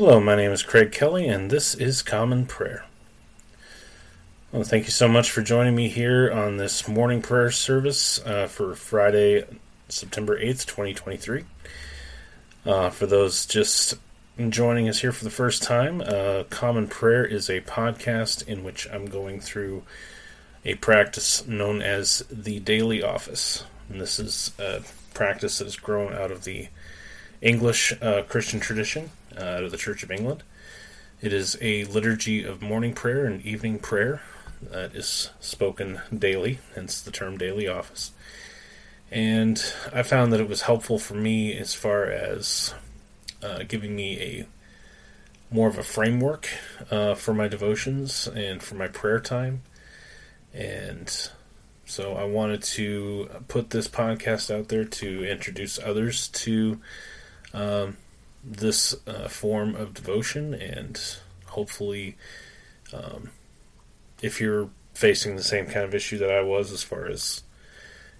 Hello, my name is Craig Kelly, and this is Common Prayer. Well, thank you so much for joining me here on this morning prayer service uh, for Friday, September 8th, 2023. Uh, for those just joining us here for the first time, uh, Common Prayer is a podcast in which I'm going through a practice known as the Daily Office. And this is a practice that has grown out of the English uh, Christian tradition uh, out of the Church of England. It is a liturgy of morning prayer and evening prayer that is spoken daily, hence the term daily office. And I found that it was helpful for me as far as uh, giving me a more of a framework uh, for my devotions and for my prayer time. And so I wanted to put this podcast out there to introduce others to um, this uh, form of devotion, and hopefully, um, if you're facing the same kind of issue that I was as far as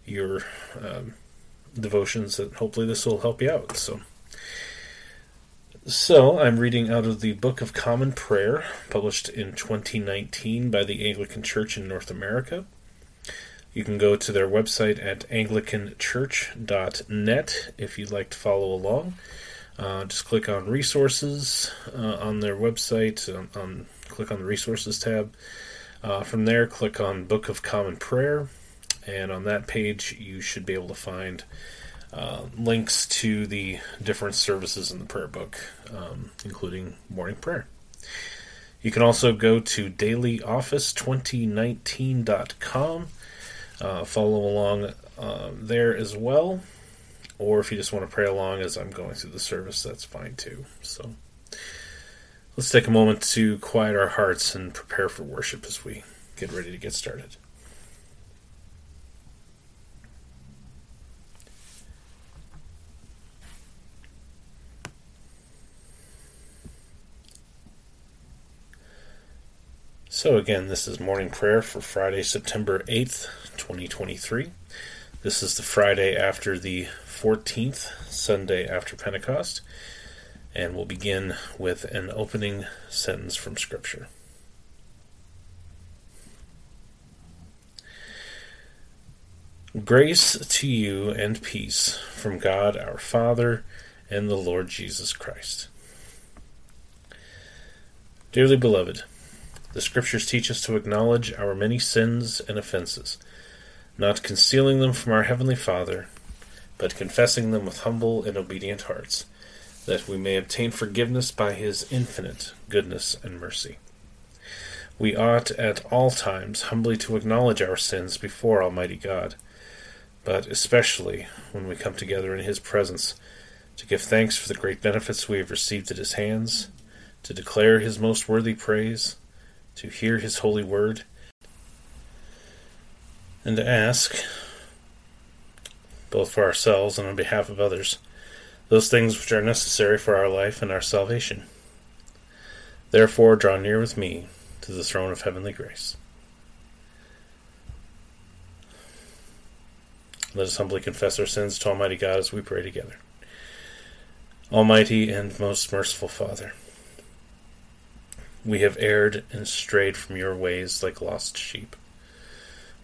your um, devotions, that hopefully this will help you out. So. So, I'm reading out of the Book of Common Prayer, published in 2019 by the Anglican Church in North America. You can go to their website at anglicanchurch.net if you'd like to follow along. Uh, just click on resources uh, on their website. On, click on the resources tab. Uh, from there, click on Book of Common Prayer, and on that page, you should be able to find uh, links to the different services in the prayer book, um, including morning prayer. You can also go to dailyoffice2019.com, uh, follow along uh, there as well or if you just want to pray along as I'm going through the service, that's fine too. So let's take a moment to quiet our hearts and prepare for worship as we get ready to get started. So, again, this is morning prayer for Friday, September 8th, 2023. This is the Friday after the 14th, Sunday after Pentecost, and we'll begin with an opening sentence from Scripture. Grace to you and peace from God our Father and the Lord Jesus Christ. Dearly beloved, the Scriptures teach us to acknowledge our many sins and offenses, not concealing them from our Heavenly Father but confessing them with humble and obedient hearts, that we may obtain forgiveness by his infinite goodness and mercy. We ought at all times humbly to acknowledge our sins before Almighty God, but especially when we come together in his presence to give thanks for the great benefits we have received at his hands, to declare his most worthy praise, to hear his holy word, and to ask both for ourselves and on behalf of others, those things which are necessary for our life and our salvation. Therefore, draw near with me to the throne of heavenly grace. Let us humbly confess our sins to Almighty God as we pray together. Almighty and most merciful Father, we have erred and strayed from your ways like lost sheep.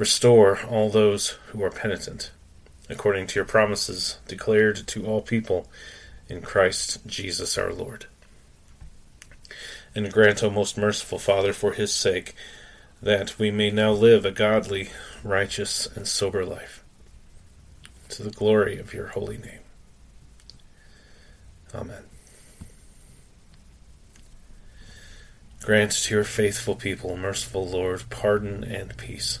Restore all those who are penitent according to your promises declared to all people in Christ Jesus our Lord. And grant, O most merciful Father, for his sake, that we may now live a godly, righteous, and sober life, to the glory of your holy name. Amen. Grant to your faithful people, merciful Lord, pardon and peace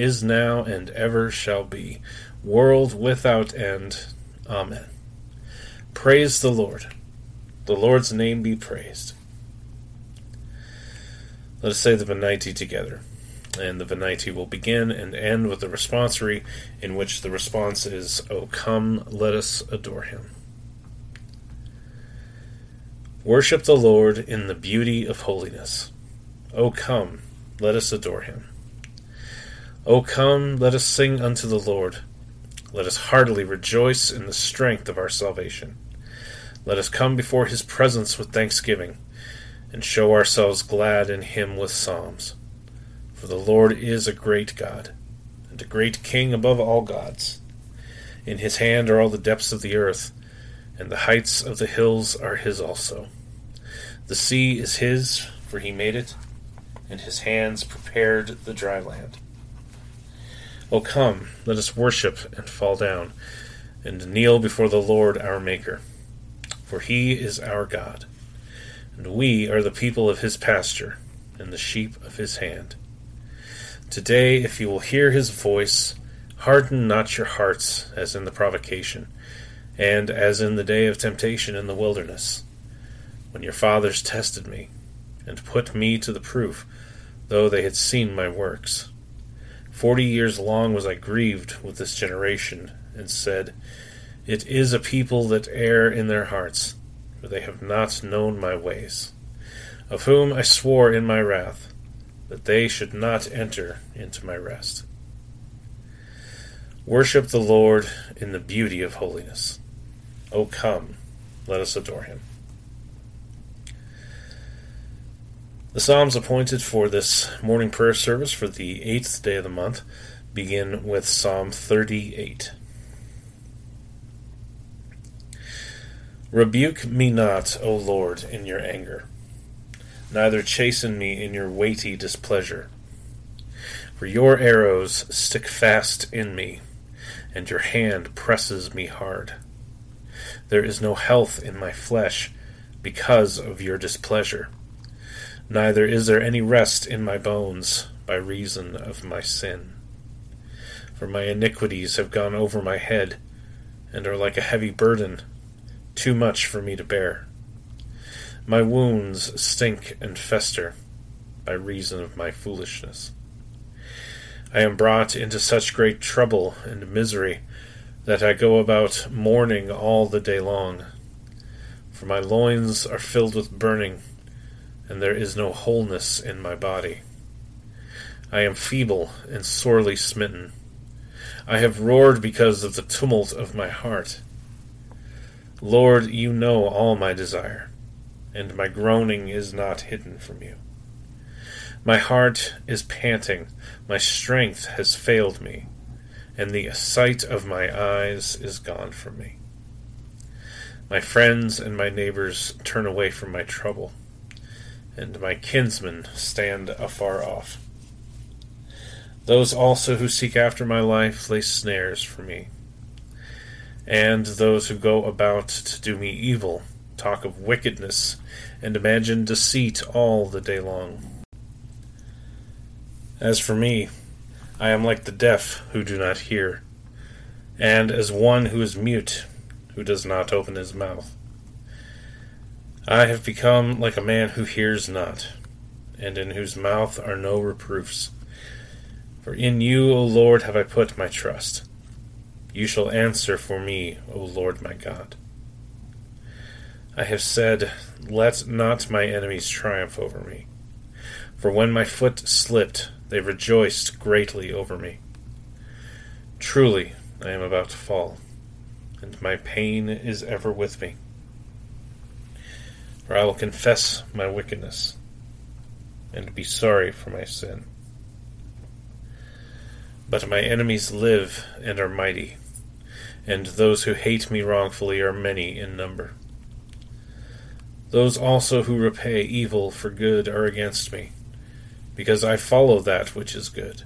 is now, and ever shall be, world without end. Amen. Praise the Lord. The Lord's name be praised. Let us say the Venite together. And the Venite will begin and end with the responsory, in which the response is, O come, let us adore him. Worship the Lord in the beauty of holiness. O come, let us adore him. O come, let us sing unto the Lord. Let us heartily rejoice in the strength of our salvation. Let us come before his presence with thanksgiving, and show ourselves glad in him with psalms. For the Lord is a great God, and a great King above all gods. In his hand are all the depths of the earth and the heights of the hills are his also. The sea is his, for he made it, and his hands prepared the dry land. O come, let us worship and fall down, and kneel before the Lord our Maker. For he is our God, and we are the people of his pasture, and the sheep of his hand. Today, if you will hear his voice, harden not your hearts as in the provocation and as in the day of temptation in the wilderness, when your fathers tested me, and put me to the proof, though they had seen my works. Forty years long was I grieved with this generation, and said, It is a people that err in their hearts, for they have not known my ways, of whom I swore in my wrath, that they should not enter into my rest. Worship the Lord in the beauty of holiness. O come, let us adore him. The Psalms appointed for this morning prayer service for the eighth day of the month begin with Psalm 38. Rebuke me not, O Lord, in your anger, neither chasten me in your weighty displeasure. For your arrows stick fast in me, and your hand presses me hard. There is no health in my flesh because of your displeasure. Neither is there any rest in my bones by reason of my sin. For my iniquities have gone over my head, and are like a heavy burden, too much for me to bear. My wounds stink and fester by reason of my foolishness. I am brought into such great trouble and misery that I go about mourning all the day long. For my loins are filled with burning, and there is no wholeness in my body. I am feeble and sorely smitten. I have roared because of the tumult of my heart. Lord, you know all my desire, and my groaning is not hidden from you. My heart is panting, my strength has failed me and the sight of my eyes is gone from me. My friends and my neighbors turn away from my trouble, and my kinsmen stand afar off. Those also who seek after my life lay snares for me, and those who go about to do me evil talk of wickedness and imagine deceit all the day long. As for me, I am like the deaf who do not hear, and as one who is mute who does not open his mouth. I have become like a man who hears not, and in whose mouth are no reproofs. For in you, O Lord, have I put my trust. You shall answer for me, O Lord my God. I have said, Let not my enemies triumph over me. For when my foot slipped, they rejoiced greatly over me. Truly, I am about to fall, and my pain is ever with me. I will confess my wickedness, and be sorry for my sin. But my enemies live and are mighty, and those who hate me wrongfully are many in number. Those also who repay evil for good are against me because I follow that which is good.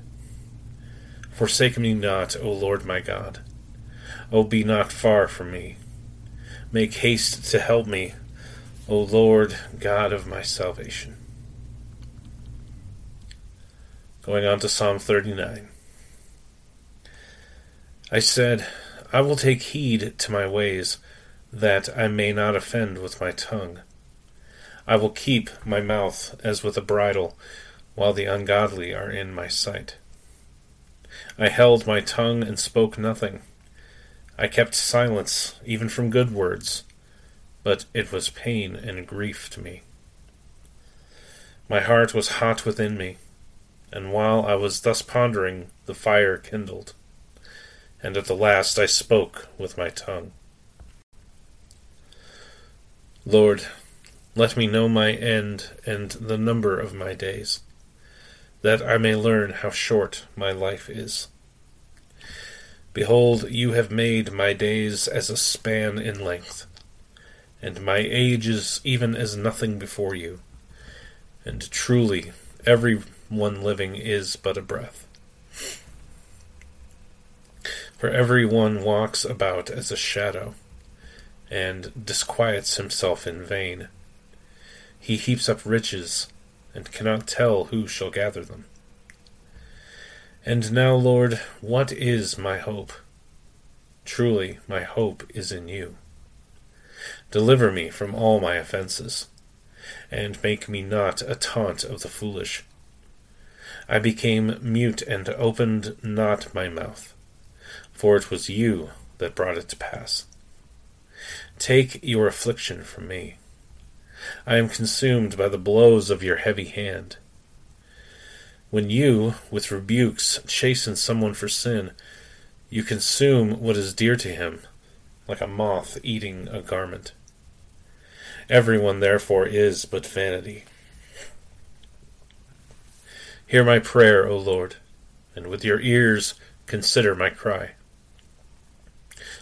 Forsake me not, O Lord my God. O be not far from me. Make haste to help me, O Lord God of my salvation. Going on to Psalm 39. I said, I will take heed to my ways, that I may not offend with my tongue. I will keep my mouth as with a bridle, while the ungodly are in my sight. I held my tongue and spoke nothing. I kept silence, even from good words, but it was pain and grief to me. My heart was hot within me, and while I was thus pondering, the fire kindled, and at the last I spoke with my tongue. Lord, let me know my end and the number of my days, that I may learn how short my life is. Behold, you have made my days as a span in length, and my age is even as nothing before you. And truly, every one living is but a breath. For every one walks about as a shadow, and disquiets himself in vain. He heaps up riches, and cannot tell who shall gather them. And now, Lord, what is my hope? Truly, my hope is in you. Deliver me from all my offenses, and make me not a taunt of the foolish. I became mute and opened not my mouth, for it was you that brought it to pass. Take your affliction from me. I am consumed by the blows of your heavy hand. When you, with rebukes, chasten someone for sin, you consume what is dear to him, like a moth eating a garment. Everyone, therefore, is but vanity. Hear my prayer, O Lord, and with your ears consider my cry.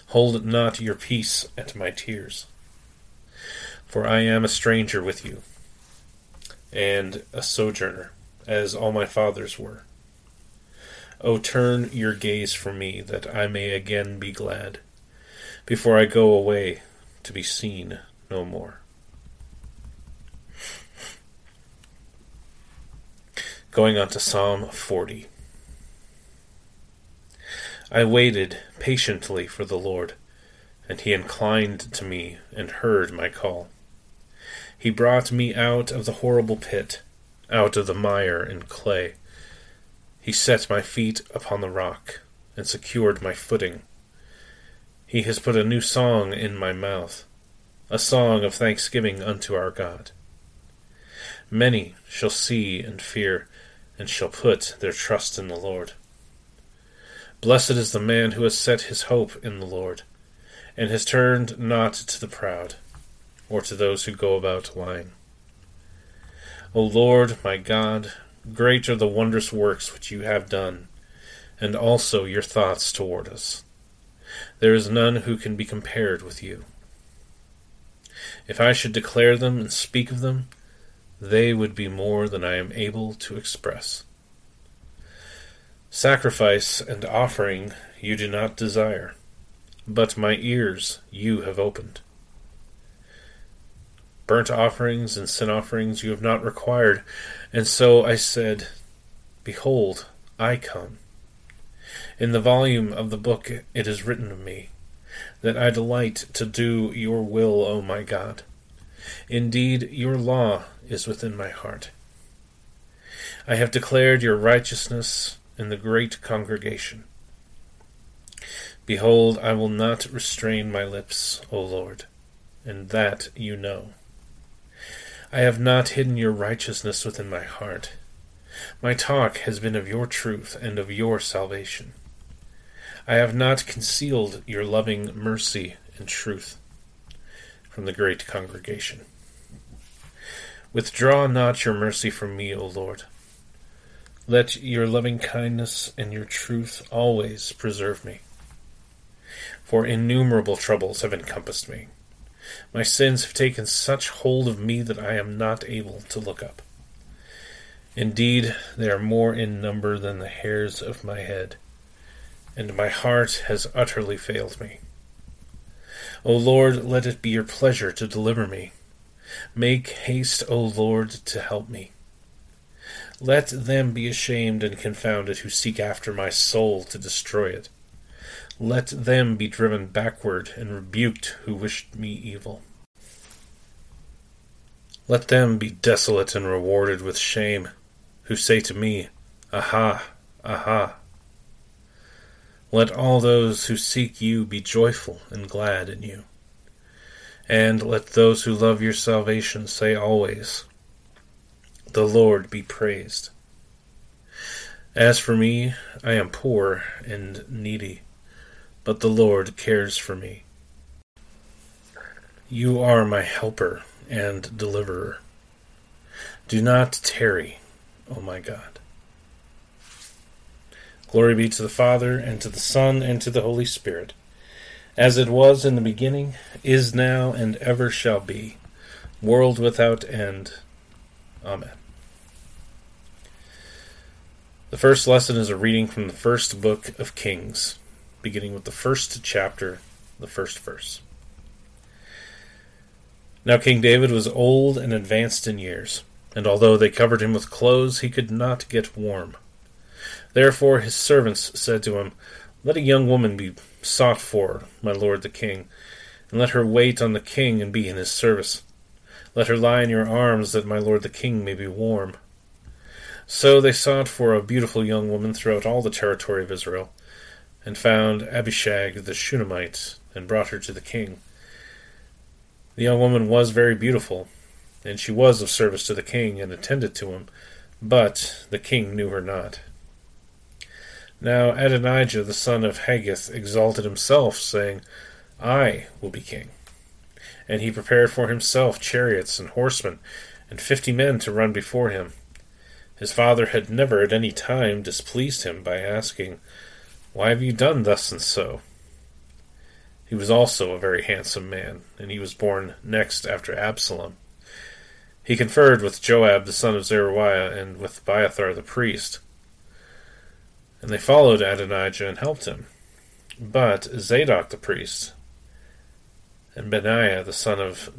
Hold not your peace at my tears for I am a stranger with you, and a sojourner, as all my fathers were. O turn your gaze from me, that I may again be glad, before I go away to be seen no more. Going on to Psalm 40. I waited patiently for the Lord, and he inclined to me and heard my call. He brought me out of the horrible pit, out of the mire and clay. He set my feet upon the rock, and secured my footing. He has put a new song in my mouth, a song of thanksgiving unto our God. Many shall see and fear, and shall put their trust in the Lord. Blessed is the man who has set his hope in the Lord, and has turned not to the proud or to those who go about lying. O Lord, my God, great are the wondrous works which you have done, and also your thoughts toward us. There is none who can be compared with you. If I should declare them and speak of them, they would be more than I am able to express. Sacrifice and offering you do not desire, but my ears you have opened. Burnt offerings and sin offerings you have not required. And so I said, Behold, I come. In the volume of the book it is written of me, that I delight to do your will, O my God. Indeed, your law is within my heart. I have declared your righteousness in the great congregation. Behold, I will not restrain my lips, O Lord, and that you know. I have not hidden your righteousness within my heart. My talk has been of your truth and of your salvation. I have not concealed your loving mercy and truth from the great congregation. Withdraw not your mercy from me, O Lord. Let your loving kindness and your truth always preserve me. For innumerable troubles have encompassed me. My sins have taken such hold of me that I am not able to look up. Indeed, they are more in number than the hairs of my head, and my heart has utterly failed me. O Lord, let it be your pleasure to deliver me. Make haste, O Lord, to help me. Let them be ashamed and confounded who seek after my soul to destroy it. Let them be driven backward and rebuked who wished me evil. Let them be desolate and rewarded with shame who say to me, Aha, aha. Let all those who seek you be joyful and glad in you. And let those who love your salvation say always, The Lord be praised. As for me, I am poor and needy, but the Lord cares for me. You are my helper and deliverer. Do not tarry Oh my God. Glory be to the Father, and to the Son, and to the Holy Spirit, as it was in the beginning, is now, and ever shall be, world without end. Amen. The first lesson is a reading from the first book of Kings, beginning with the first chapter, the first verse. Now King David was old and advanced in years and although they covered him with clothes, he could not get warm. Therefore his servants said to him, Let a young woman be sought for, my lord the king, and let her wait on the king and be in his service. Let her lie in your arms, that my lord the king may be warm. So they sought for a beautiful young woman throughout all the territory of Israel, and found Abishag the Shunammite, and brought her to the king. The young woman was very beautiful, and she was of service to the king and attended to him, but the king knew her not. Now Adonijah the son of Haggith exalted himself, saying, I will be king. And he prepared for himself chariots and horsemen, and fifty men to run before him. His father had never at any time displeased him by asking, Why have you done thus and so? He was also a very handsome man, and he was born next after Absalom. He conferred with Joab the son of Zeruiah and with Abiathar the priest. And they followed Adonijah and helped him. But Zadok the priest and Benaiah the son of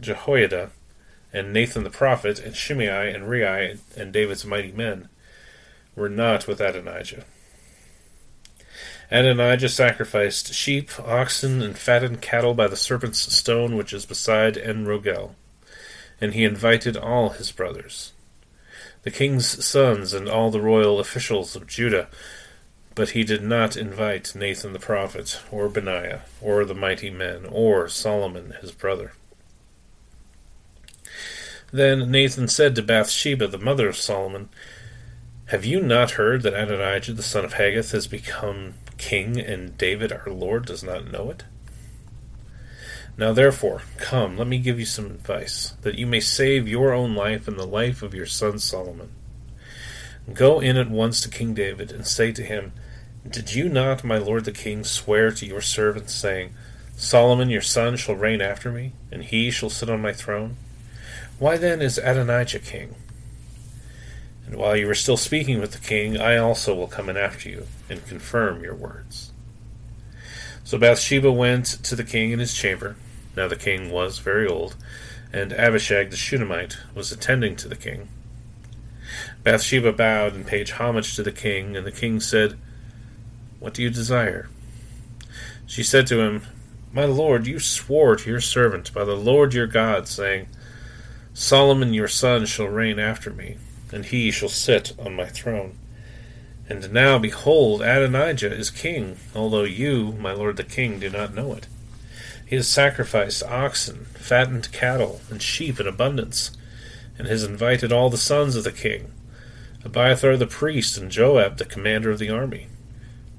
Jehoiada and Nathan the prophet and Shimei and Rei and David's mighty men were not with Adonijah. Adonijah sacrificed sheep, oxen, and fattened cattle by the serpent's stone which is beside En Rogel and he invited all his brothers, the king's sons, and all the royal officials of Judah. But he did not invite Nathan the prophet, or Benaiah, or the mighty men, or Solomon his brother. Then Nathan said to Bathsheba, the mother of Solomon, Have you not heard that Adonijah the son of Haggith has become king, and David our Lord does not know it? Now therefore, come, let me give you some advice, that you may save your own life and the life of your son Solomon. Go in at once to King David, and say to him, Did you not, my lord the king, swear to your servant, saying, Solomon your son shall reign after me, and he shall sit on my throne? Why then is Adonijah king? And while you are still speaking with the king, I also will come in after you, and confirm your words. So Bathsheba went to the king in his chamber. Now the king was very old, and Abishag the Shunammite was attending to the king. Bathsheba bowed and paid homage to the king, and the king said, What do you desire? She said to him, My lord, you swore to your servant by the Lord your God, saying, Solomon your son shall reign after me, and he shall sit on my throne. And now, behold, Adonijah is king, although you, my lord the king, do not know it. He has sacrificed oxen, fattened cattle, and sheep in abundance, and has invited all the sons of the king, Abiathar the priest, and Joab the commander of the army.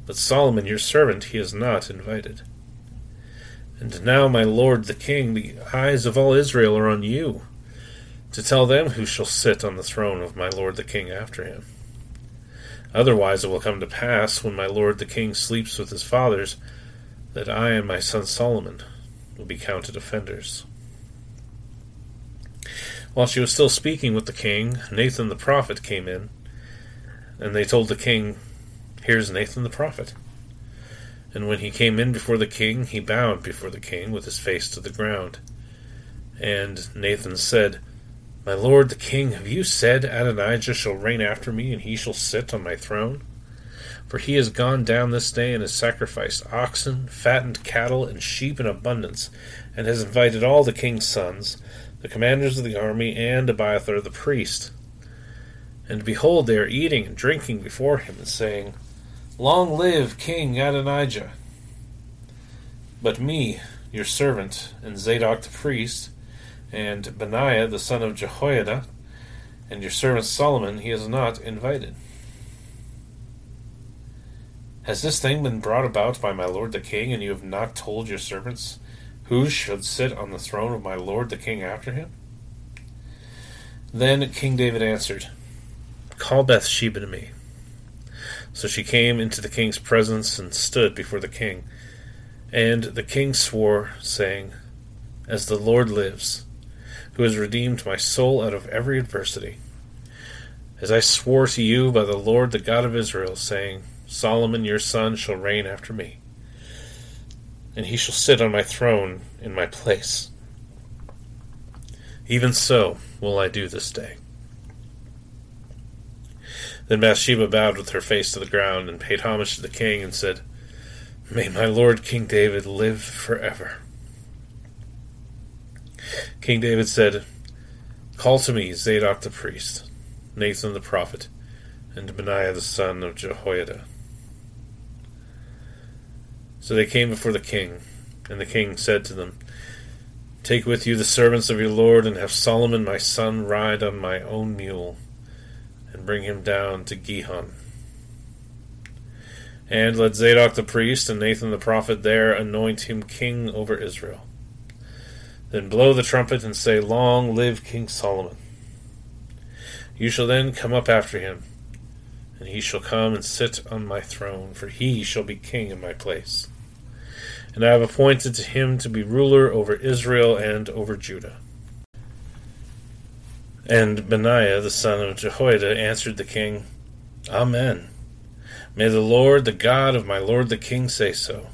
But Solomon your servant he has not invited. And now, my lord the king, the eyes of all Israel are on you, to tell them who shall sit on the throne of my lord the king after him. Otherwise it will come to pass, when my lord the king sleeps with his fathers, that I and my son Solomon will be counted offenders. While she was still speaking with the king, Nathan the prophet came in, and they told the king, Here's Nathan the prophet. And when he came in before the king, he bowed before the king with his face to the ground. And Nathan said, My lord the king, have you said Adonijah shall reign after me, and he shall sit on my throne? For he has gone down this day and has sacrificed oxen, fattened cattle, and sheep in abundance, and has invited all the king's sons, the commanders of the army, and Abiathar the priest. And behold, they are eating and drinking before him, and saying, Long live King Adonijah! But me, your servant, and Zadok the priest, and Benaiah the son of Jehoiada, and your servant Solomon he is not invited. Has this thing been brought about by my lord the king, and you have not told your servants who should sit on the throne of my lord the king after him? Then King David answered, Call Bathsheba to me. So she came into the king's presence and stood before the king. And the king swore, saying, As the Lord lives, who has redeemed my soul out of every adversity, as I swore to you by the Lord the God of Israel, saying, Solomon your son shall reign after me, and he shall sit on my throne in my place. Even so will I do this day. Then Bathsheba bowed with her face to the ground and paid homage to the king and said, May my lord King David live forever. King David said, Call to me Zadok the priest, Nathan the prophet, and Benaiah the son of Jehoiada. So they came before the king, and the king said to them, Take with you the servants of your lord, and have Solomon my son ride on my own mule, and bring him down to Gihon. And let Zadok the priest and Nathan the prophet there anoint him king over Israel. Then blow the trumpet and say, Long live King Solomon. You shall then come up after him, and he shall come and sit on my throne, for he shall be king in my place and I have appointed him to be ruler over Israel and over Judah. And Benaiah the son of Jehoiada answered the king, Amen. May the Lord, the God of my lord the king, say so.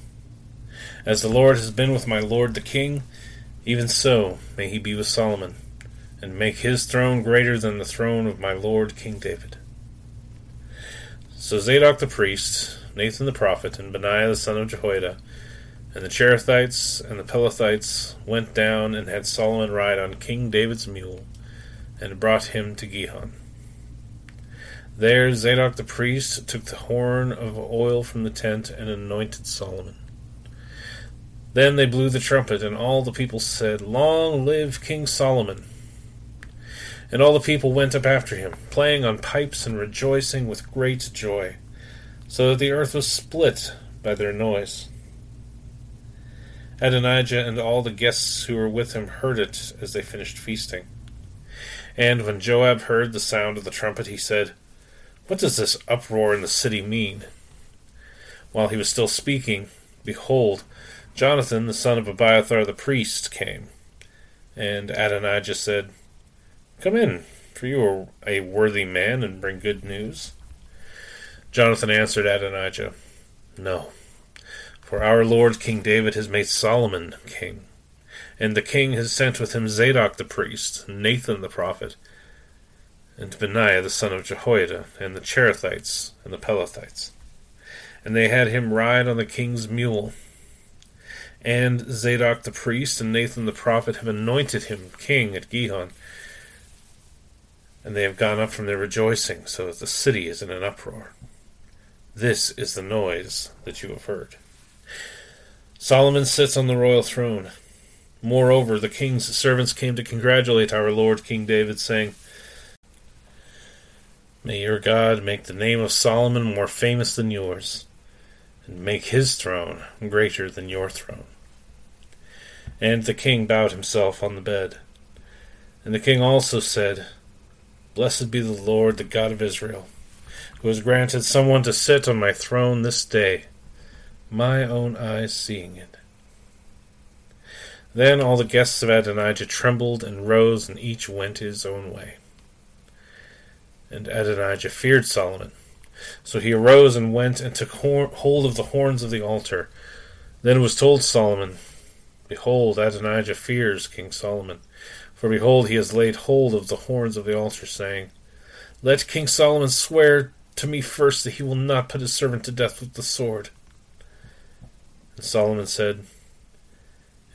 As the Lord has been with my lord the king, even so may he be with Solomon, and make his throne greater than the throne of my lord King David. So Zadok the priest, Nathan the prophet, and Benaiah the son of Jehoiada and the Cherethites and the Pelethites went down and had Solomon ride on King David's mule, and brought him to Gihon. There Zadok the priest took the horn of oil from the tent and anointed Solomon. Then they blew the trumpet, and all the people said, Long live King Solomon! And all the people went up after him, playing on pipes and rejoicing with great joy, so that the earth was split by their noise. Adonijah and all the guests who were with him heard it as they finished feasting. And when Joab heard the sound of the trumpet, he said, What does this uproar in the city mean? While he was still speaking, behold, Jonathan, the son of Abiathar the priest, came. And Adonijah said, Come in, for you are a worthy man and bring good news. Jonathan answered Adonijah, No. For our Lord King David has made Solomon king, and the king has sent with him Zadok the priest, Nathan the prophet, and Benaiah the son of Jehoiada, and the Cherethites and the Pelethites. And they had him ride on the king's mule. And Zadok the priest and Nathan the prophet have anointed him king at Gihon. And they have gone up from their rejoicing, so that the city is in an uproar. This is the noise that you have heard. Solomon sits on the royal throne. Moreover, the king's servants came to congratulate our Lord King David, saying, May your God make the name of Solomon more famous than yours, and make his throne greater than your throne. And the king bowed himself on the bed. And the king also said, Blessed be the Lord, the God of Israel, who has granted someone to sit on my throne this day my own eyes seeing it. Then all the guests of Adonijah trembled and rose, and each went his own way. And Adonijah feared Solomon. So he arose and went and took hold of the horns of the altar. Then it was told Solomon, Behold, Adonijah fears King Solomon. For behold, he has laid hold of the horns of the altar, saying, Let King Solomon swear to me first that he will not put his servant to death with the sword. And Solomon said,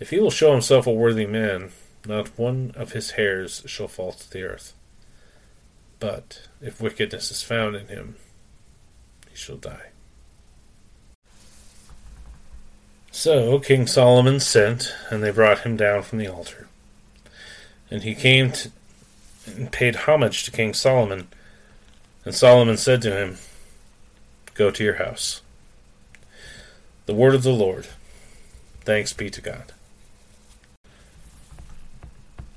if he will show himself a worthy man, not one of his hairs shall fall to the earth. But if wickedness is found in him, he shall die. So King Solomon sent, and they brought him down from the altar. And he came to, and paid homage to King Solomon. And Solomon said to him, Go to your house. The word of the Lord. Thanks be to God.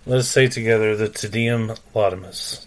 Let us say together the Te Deum Laudamus.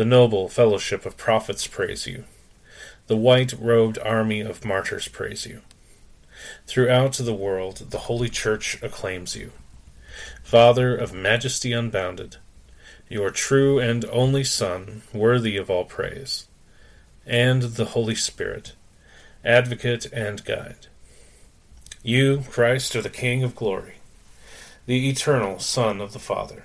The noble fellowship of prophets praise you. The white robed army of martyrs praise you. Throughout the world, the Holy Church acclaims you. Father of majesty unbounded, your true and only Son, worthy of all praise, and the Holy Spirit, advocate and guide. You, Christ, are the King of glory the eternal Son of the Father.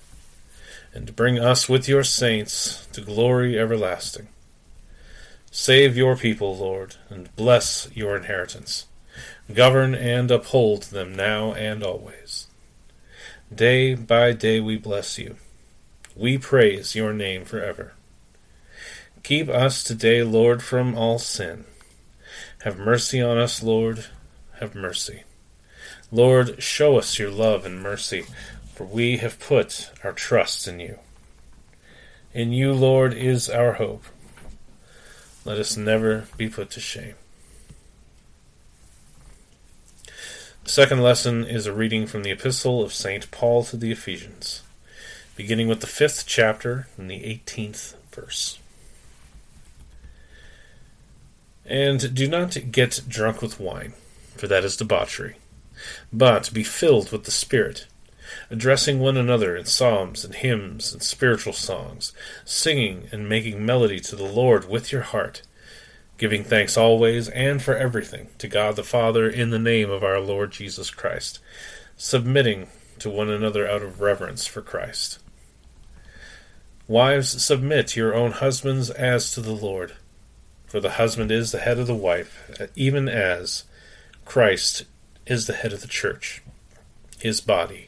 and bring us with your saints to glory everlasting. Save your people, Lord, and bless your inheritance. Govern and uphold them now and always. Day by day we bless you. We praise your name forever. Keep us today, Lord, from all sin. Have mercy on us, Lord. Have mercy. Lord, show us your love and mercy for we have put our trust in you. In you, Lord, is our hope. Let us never be put to shame. The second lesson is a reading from the Epistle of St. Paul to the Ephesians, beginning with the fifth chapter and the eighteenth verse. And do not get drunk with wine, for that is debauchery, but be filled with the Spirit addressing one another in psalms and hymns and spiritual songs, singing and making melody to the Lord with your heart, giving thanks always and for everything to God the Father in the name of our Lord Jesus Christ, submitting to one another out of reverence for Christ. Wives, submit your own husbands as to the Lord. For the husband is the head of the wife, even as Christ is the head of the church, his body,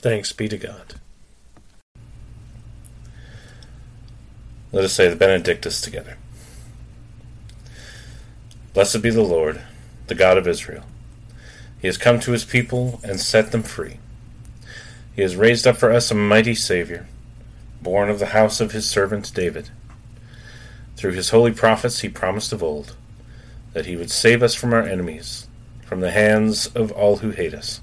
Thanks be to God. Let us say the Benedictus together. Blessed be the Lord, the God of Israel. He has come to his people and set them free. He has raised up for us a mighty Savior, born of the house of his servant David. Through his holy prophets he promised of old that he would save us from our enemies, from the hands of all who hate us.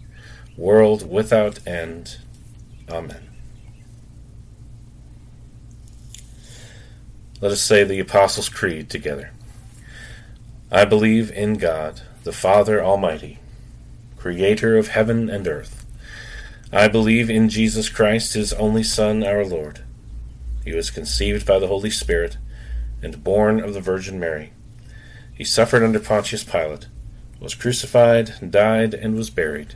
world without end. Amen. Let us say the Apostles' Creed together. I believe in God, the Father Almighty, creator of heaven and earth. I believe in Jesus Christ, his only Son, our Lord. He was conceived by the Holy Spirit and born of the Virgin Mary. He suffered under Pontius Pilate, was crucified, died, and was buried.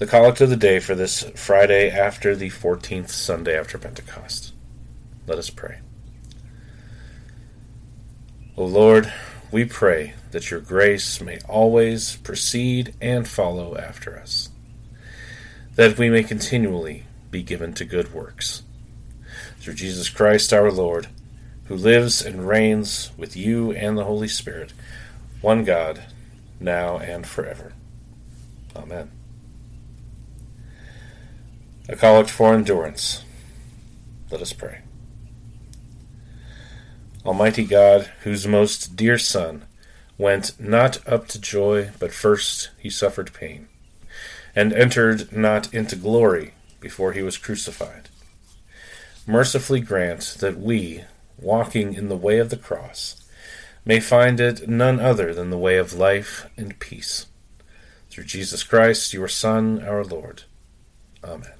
The collect of the day for this Friday after the 14th Sunday after Pentecost. Let us pray. O Lord, we pray that your grace may always precede and follow after us, that we may continually be given to good works. Through Jesus Christ our Lord, who lives and reigns with you and the Holy Spirit, one God, now and forever. Amen. A collect for endurance. Let us pray. Almighty God, whose most dear Son went not up to joy, but first he suffered pain, and entered not into glory before he was crucified, mercifully grant that we, walking in the way of the cross, may find it none other than the way of life and peace. Through Jesus Christ, your Son, our Lord. Amen.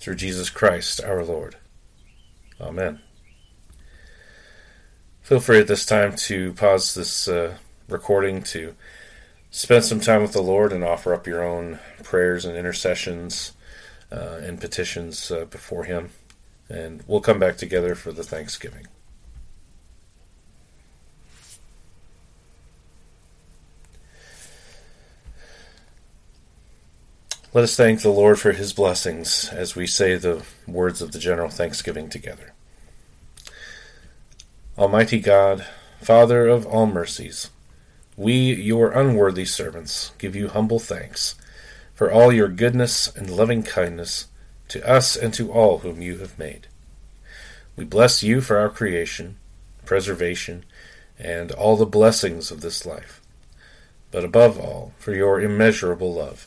Through Jesus Christ our Lord. Amen. Feel free at this time to pause this uh, recording to spend some time with the Lord and offer up your own prayers and intercessions uh, and petitions uh, before Him. And we'll come back together for the Thanksgiving. Let us thank the Lord for His blessings as we say the words of the general thanksgiving together. Almighty God, Father of all mercies, we, your unworthy servants, give you humble thanks for all your goodness and loving kindness to us and to all whom you have made. We bless you for our creation, preservation, and all the blessings of this life, but above all for your immeasurable love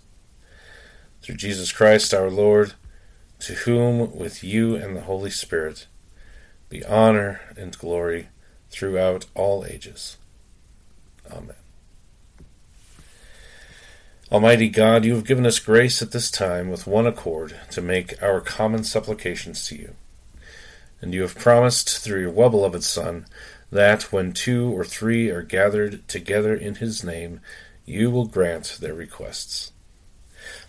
Through Jesus Christ our Lord, to whom, with you and the Holy Spirit, be honor and glory throughout all ages. Amen. Almighty God, you have given us grace at this time with one accord to make our common supplications to you. And you have promised through your well beloved Son that when two or three are gathered together in his name, you will grant their requests.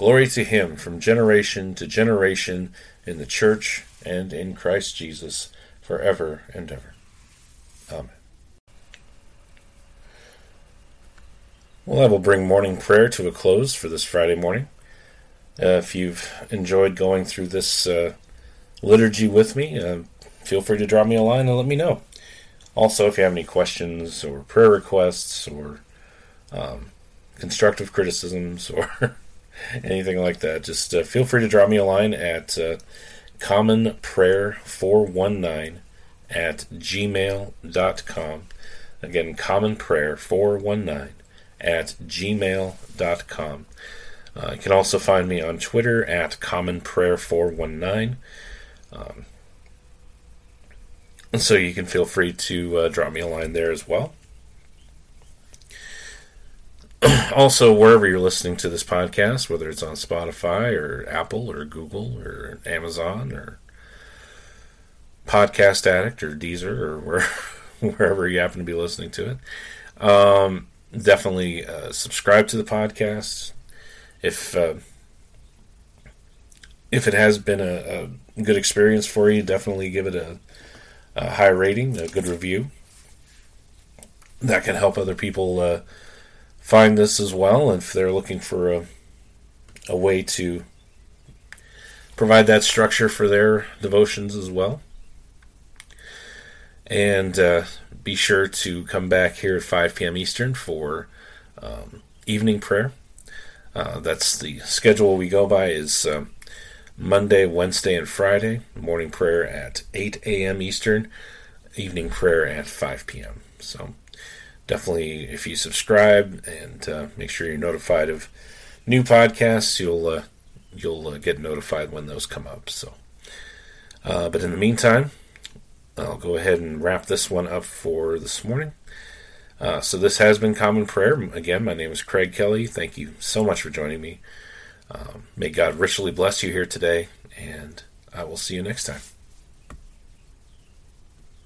Glory to Him from generation to generation in the Church and in Christ Jesus forever and ever. Amen. Well, I will bring morning prayer to a close for this Friday morning. Uh, if you've enjoyed going through this uh, liturgy with me, uh, feel free to drop me a line and let me know. Also, if you have any questions or prayer requests or um, constructive criticisms or anything like that, just uh, feel free to drop me a line at uh, commonprayer419 at gmail.com. Again, commonprayer419 at gmail.com. Uh, you can also find me on Twitter at commonprayer419. Um, so you can feel free to uh, drop me a line there as well. also, wherever you're listening to this podcast, whether it's on Spotify or Apple or Google or Amazon or Podcast Addict or Deezer or where, wherever you happen to be listening to it, um, definitely uh, subscribe to the podcast. If uh, if it has been a, a, good experience for you, definitely give it a, a, high rating, a good review. That can help other people uh, find this as well if they're looking for a, a way to provide that structure for their devotions as well. And uh, be sure to come back here at 5 p.m. Eastern for um, evening prayer. Uh, that's the schedule we go by is um, Monday, Wednesday, and Friday. Morning prayer at 8 a.m. Eastern. Evening prayer at 5 p.m. So definitely, if you subscribe and uh, make sure you're notified of new podcasts, you'll uh, you'll uh, get notified when those come up. So, uh, but in the meantime, I'll go ahead and wrap this one up for this morning. Uh, so this has been Common Prayer. Again, my name is Craig Kelly. Thank you so much for joining me. Um, may God richly bless you here today, and I will see you next time.